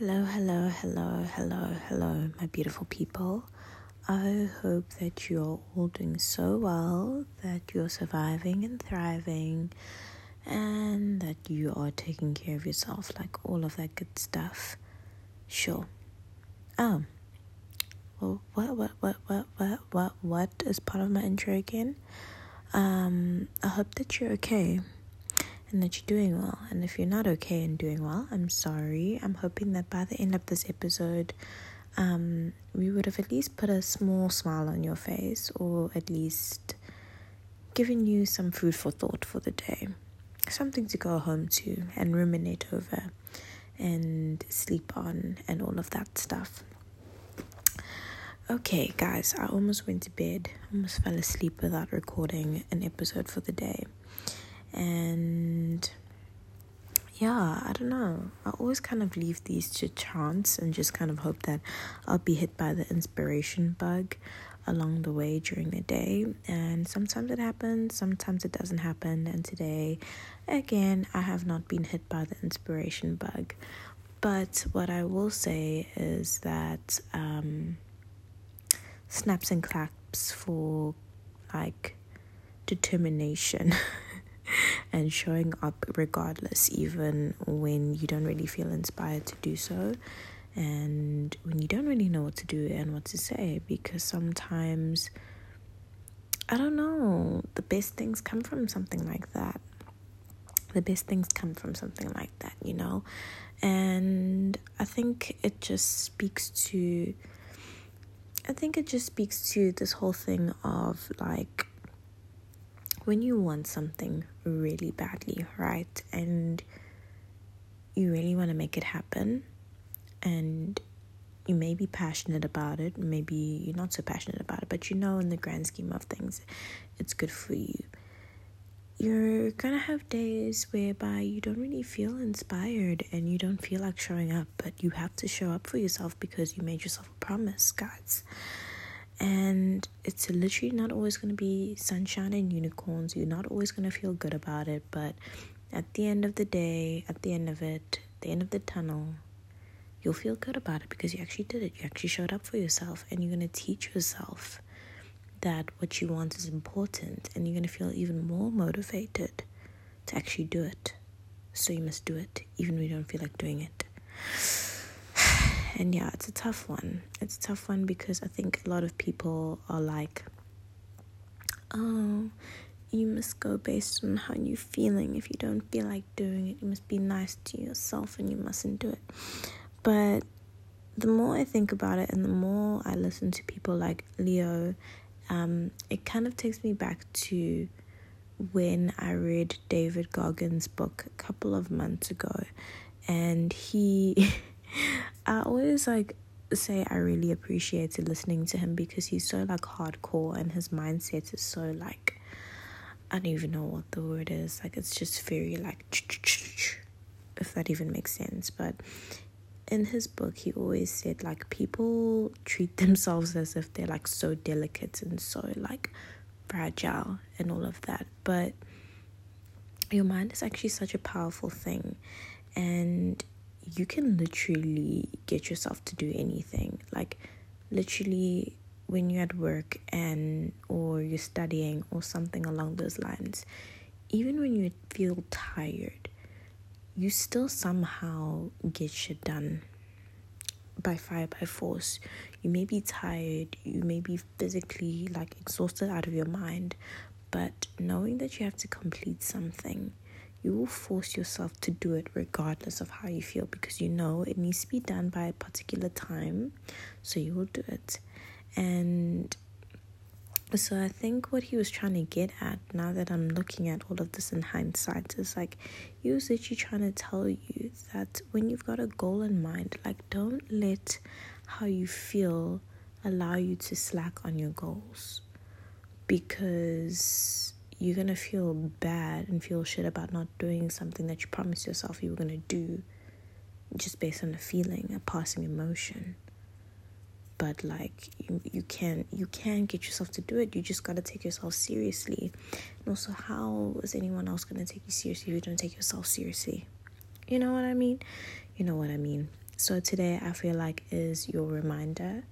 Hello, hello, hello, hello, hello, my beautiful people. I hope that you're all doing so well, that you're surviving and thriving, and that you are taking care of yourself, like all of that good stuff. Sure. Oh. Well, what, what, what, what, what, what, what is part of my intro again? Um, I hope that you're okay and that you're doing well. And if you're not okay and doing well, I'm sorry. I'm hoping that by the end of this episode, um, we would have at least put a small smile on your face or at least given you some food for thought for the day. Something to go home to and ruminate over and sleep on and all of that stuff. Okay, guys, I almost went to bed. almost fell asleep without recording an episode for the day and yeah, I don't know. I always kind of leave these to chance and just kind of hope that I'll be hit by the inspiration bug along the way during the day. And sometimes it happens, sometimes it doesn't happen. And today, again, I have not been hit by the inspiration bug. But what I will say is that um, snaps and claps for like determination. and showing up regardless, even when you don't really feel inspired to do so, and when you don't really know what to do and what to say, because sometimes I don't know, the best things come from something like that. The best things come from something like that, you know? And I think it just speaks to. I think it just speaks to this whole thing of like when you want something really badly, right? And you really want to make it happen, and you may be passionate about it, maybe you're not so passionate about it, but you know, in the grand scheme of things, it's good for you. You're gonna have days whereby you don't really feel inspired and you don't feel like showing up, but you have to show up for yourself because you made yourself a promise, guys and it's literally not always going to be sunshine and unicorns. You're not always going to feel good about it. But at the end of the day at the end of it the end of the tunnel you'll feel good about it because you actually did it. You actually showed up for yourself and you're going to teach yourself that what you want is important and you're going to feel even more motivated to actually do it. So you must do it even when you don't feel like doing it and yeah, it's a tough one. It's a tough one because I think a lot of people are like, oh, you must go based on how you're feeling. If you don't feel like doing it, you must be nice to yourself and you mustn't do it. But the more I think about it and the more I listen to people like Leo, um, it kind of takes me back to when I read David Goggins' book a couple of months ago. And he I always like say I really appreciated listening to him because he's so like hardcore and his mindset is so like I don't even know what the word is. Like it's just very like if that even makes sense. But in his book he always said like people treat themselves as if they're like so delicate and so like fragile and all of that. But your mind is actually such a powerful thing and you can literally get yourself to do anything. Like literally when you're at work and or you're studying or something along those lines, even when you feel tired, you still somehow get shit done by fire by force. You may be tired, you may be physically like exhausted out of your mind, but knowing that you have to complete something you will force yourself to do it regardless of how you feel because you know it needs to be done by a particular time, so you will do it. And so I think what he was trying to get at now that I'm looking at all of this in hindsight is like he was literally trying to tell you that when you've got a goal in mind, like don't let how you feel allow you to slack on your goals because you're gonna feel bad and feel shit about not doing something that you promised yourself you were gonna do just based on a feeling, a passing emotion. But like you, you can you can get yourself to do it. You just gotta take yourself seriously. And also how is anyone else gonna take you seriously if you don't take yourself seriously? You know what I mean? You know what I mean. So today I feel like is your reminder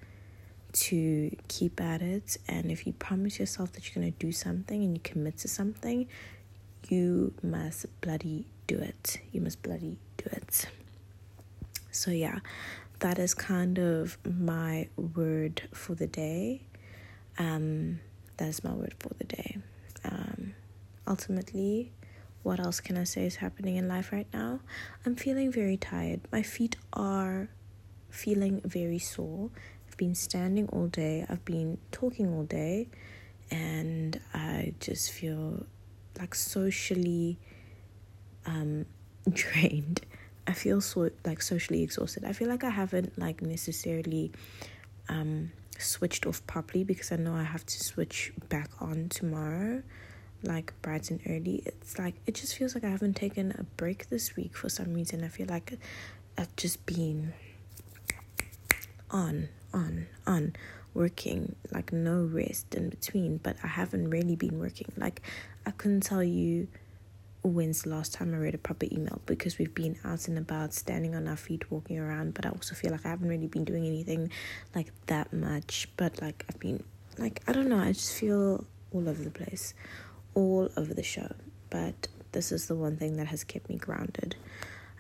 to keep at it and if you promise yourself that you're going to do something and you commit to something, you must bloody do it. You must bloody do it. So yeah, that is kind of my word for the day. Um that is my word for the day. Um ultimately what else can I say is happening in life right now? I'm feeling very tired. My feet are feeling very sore. Been standing all day, I've been talking all day, and I just feel like socially um, drained. I feel so like socially exhausted. I feel like I haven't like necessarily um, switched off properly because I know I have to switch back on tomorrow like bright and early. It's like it just feels like I haven't taken a break this week for some reason. I feel like I've just been on, on, on working, like no rest in between, but I haven't really been working. Like I couldn't tell you when's the last time I read a proper email because we've been out and about, standing on our feet, walking around, but I also feel like I haven't really been doing anything like that much. But like I've been like I don't know, I just feel all over the place all over the show, but this is the one thing that has kept me grounded.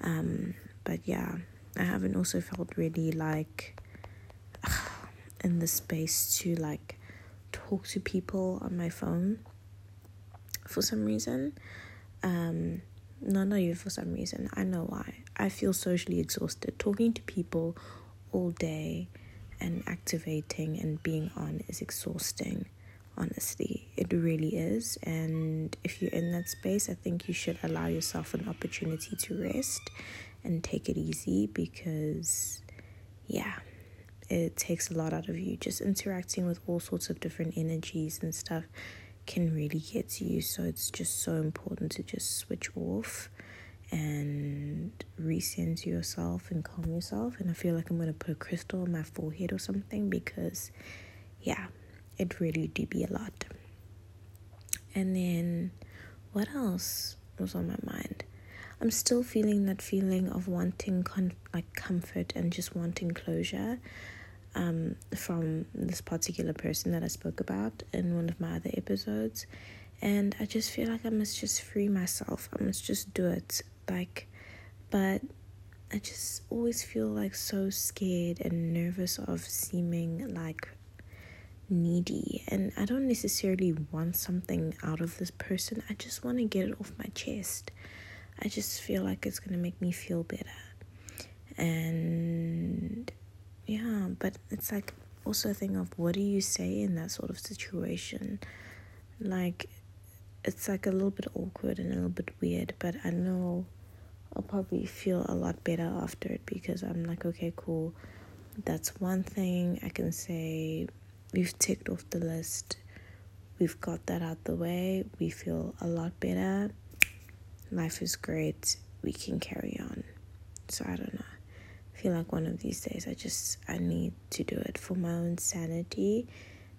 Um, but yeah, I haven't also felt really like in the space to like talk to people on my phone for some reason. Um, no, not even for some reason. I know why. I feel socially exhausted. Talking to people all day and activating and being on is exhausting honestly it really is and if you're in that space i think you should allow yourself an opportunity to rest and take it easy because yeah it takes a lot out of you just interacting with all sorts of different energies and stuff can really get to you so it's just so important to just switch off and recenter yourself and calm yourself and i feel like i'm to put a crystal on my forehead or something because yeah it really do be a lot. And then what else was on my mind? I'm still feeling that feeling of wanting con- like comfort and just wanting closure um, from this particular person that I spoke about in one of my other episodes. And I just feel like I must just free myself. I must just do it. Like, but I just always feel like so scared and nervous of seeming like needy and I don't necessarily want something out of this person. I just want to get it off my chest. I just feel like it's going to make me feel better. And yeah, but it's like also a thing of what do you say in that sort of situation? Like it's like a little bit awkward and a little bit weird, but I know I'll probably feel a lot better after it because I'm like, okay, cool. That's one thing I can say we've ticked off the list. We've got that out the way. We feel a lot better. Life is great. We can carry on. So I don't know. Feel like one of these days I just I need to do it for my own sanity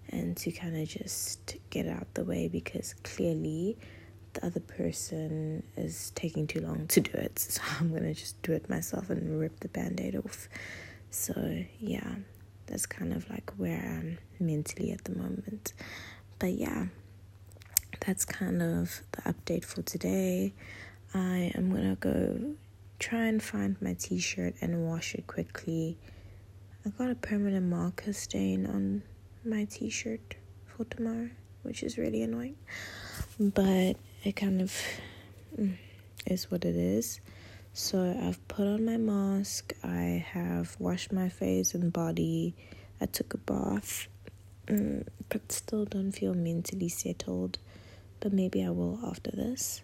and to kind of just get out the way because clearly the other person is taking too long to do it. So I'm going to just do it myself and rip the band-aid off. So, yeah that's kind of like where I'm mentally at the moment. But yeah, that's kind of the update for today. I am gonna go try and find my t shirt and wash it quickly. I got a permanent marker stain on my t shirt for tomorrow, which is really annoying. But it kind of mm, is what it is. So I've put on my mask, I have washed my face and body, I took a bath, mm, but still don't feel mentally settled. But maybe I will after this.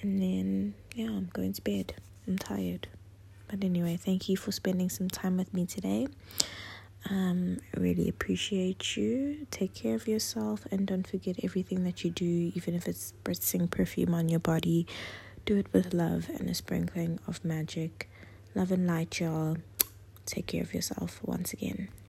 And then, yeah, I'm going to bed. I'm tired. But anyway, thank you for spending some time with me today. Um, I really appreciate you. Take care of yourself and don't forget everything that you do, even if it's spritzing perfume on your body do it with love and a sprinkling of magic. Love and light, y'all. Take care of yourself once again.